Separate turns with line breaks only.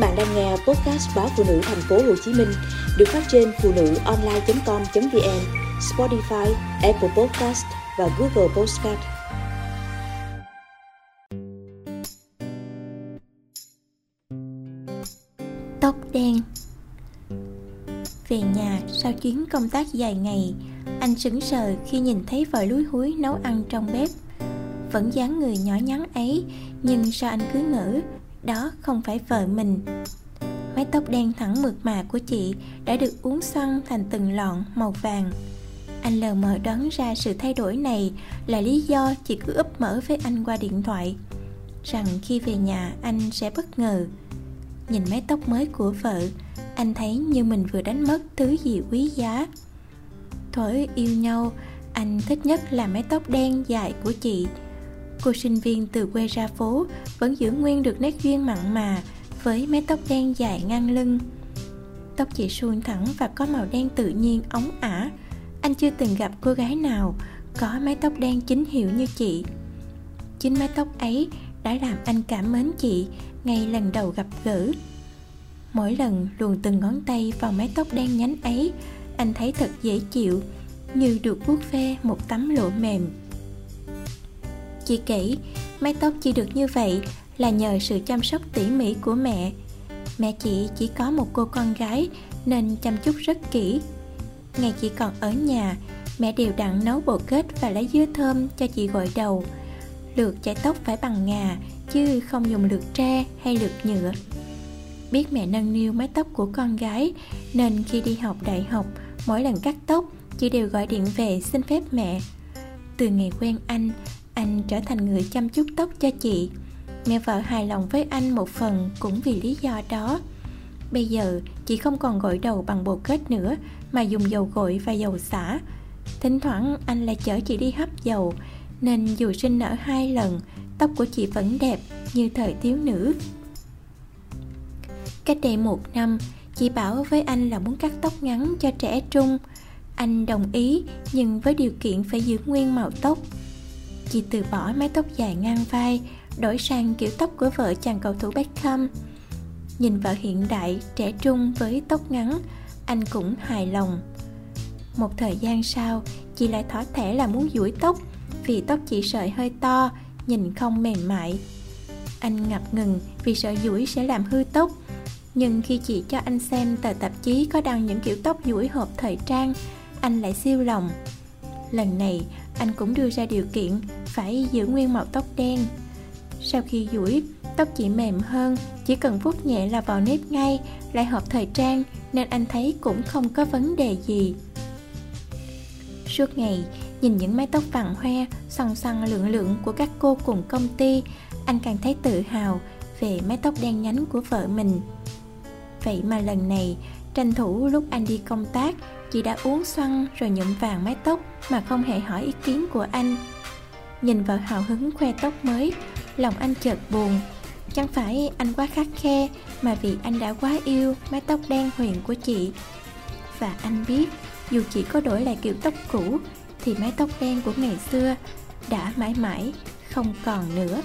bạn đang nghe podcast báo phụ nữ thành phố Hồ Chí Minh được phát trên phụ nữ online.com.vn, Spotify, Apple Podcast và Google Podcast.
Tóc đen Về nhà sau chuyến công tác dài ngày, anh sững sờ khi nhìn thấy vợ lúi húi nấu ăn trong bếp. Vẫn dáng người nhỏ nhắn ấy, nhưng sao anh cứ ngỡ đó không phải vợ mình. Mái tóc đen thẳng mượt mà của chị đã được uốn xoăn thành từng lọn màu vàng. Anh lờ mờ đoán ra sự thay đổi này là lý do chị cứ úp mở với anh qua điện thoại, rằng khi về nhà anh sẽ bất ngờ. Nhìn mái tóc mới của vợ, anh thấy như mình vừa đánh mất thứ gì quý giá. Thuở yêu nhau, anh thích nhất là mái tóc đen dài của chị cô sinh viên từ quê ra phố vẫn giữ nguyên được nét duyên mặn mà với mái tóc đen dài ngang lưng. Tóc chị suôn thẳng và có màu đen tự nhiên ống ả. Anh chưa từng gặp cô gái nào có mái tóc đen chính hiệu như chị. Chính mái tóc ấy đã làm anh cảm mến chị ngay lần đầu gặp gỡ. Mỗi lần luồn từng ngón tay vào mái tóc đen nhánh ấy, anh thấy thật dễ chịu, như được vuốt ve một tấm lụa mềm. Chị kể, mái tóc chỉ được như vậy là nhờ sự chăm sóc tỉ mỉ của mẹ. Mẹ chị chỉ có một cô con gái nên chăm chút rất kỹ. Ngày chị còn ở nhà, mẹ đều đặn nấu bột kết và lấy dứa thơm cho chị gội đầu. Lượt chải tóc phải bằng ngà, chứ không dùng lượt tre hay lượt nhựa. Biết mẹ nâng niu mái tóc của con gái, nên khi đi học đại học, mỗi lần cắt tóc, chị đều gọi điện về xin phép mẹ. Từ ngày quen anh, anh trở thành người chăm chút tóc cho chị. Mẹ vợ hài lòng với anh một phần cũng vì lý do đó. Bây giờ, chị không còn gội đầu bằng bột kết nữa, mà dùng dầu gội và dầu xả. Thỉnh thoảng, anh lại chở chị đi hấp dầu, nên dù sinh nở hai lần, tóc của chị vẫn đẹp như thời thiếu nữ. Cách đây một năm, chị bảo với anh là muốn cắt tóc ngắn cho trẻ trung. Anh đồng ý, nhưng với điều kiện phải giữ nguyên màu tóc chị từ bỏ mái tóc dài ngang vai, đổi sang kiểu tóc của vợ chàng cầu thủ Beckham. Nhìn vợ hiện đại, trẻ trung với tóc ngắn, anh cũng hài lòng. Một thời gian sau, chị lại thỏ thẻ là muốn duỗi tóc, vì tóc chị sợi hơi to, nhìn không mềm mại. Anh ngập ngừng vì sợ duỗi sẽ làm hư tóc. Nhưng khi chị cho anh xem tờ tạp chí có đăng những kiểu tóc duỗi hộp thời trang, anh lại siêu lòng. Lần này anh cũng đưa ra điều kiện phải giữ nguyên màu tóc đen. Sau khi duỗi, tóc chỉ mềm hơn, chỉ cần vuốt nhẹ là vào nếp ngay, lại hợp thời trang, nên anh thấy cũng không có vấn đề gì. Suốt ngày, nhìn những mái tóc vàng hoe xoăn xoăn lượng lượng của các cô cùng công ty, anh càng thấy tự hào về mái tóc đen nhánh của vợ mình. Vậy mà lần này, tranh thủ lúc anh đi công tác chị đã uống xoăn rồi nhuộm vàng mái tóc mà không hề hỏi ý kiến của anh. Nhìn vợ hào hứng khoe tóc mới, lòng anh chợt buồn. Chẳng phải anh quá khắc khe, mà vì anh đã quá yêu mái tóc đen huyền của chị. Và anh biết, dù chị có đổi lại kiểu tóc cũ, thì mái tóc đen của ngày xưa đã mãi mãi không còn nữa.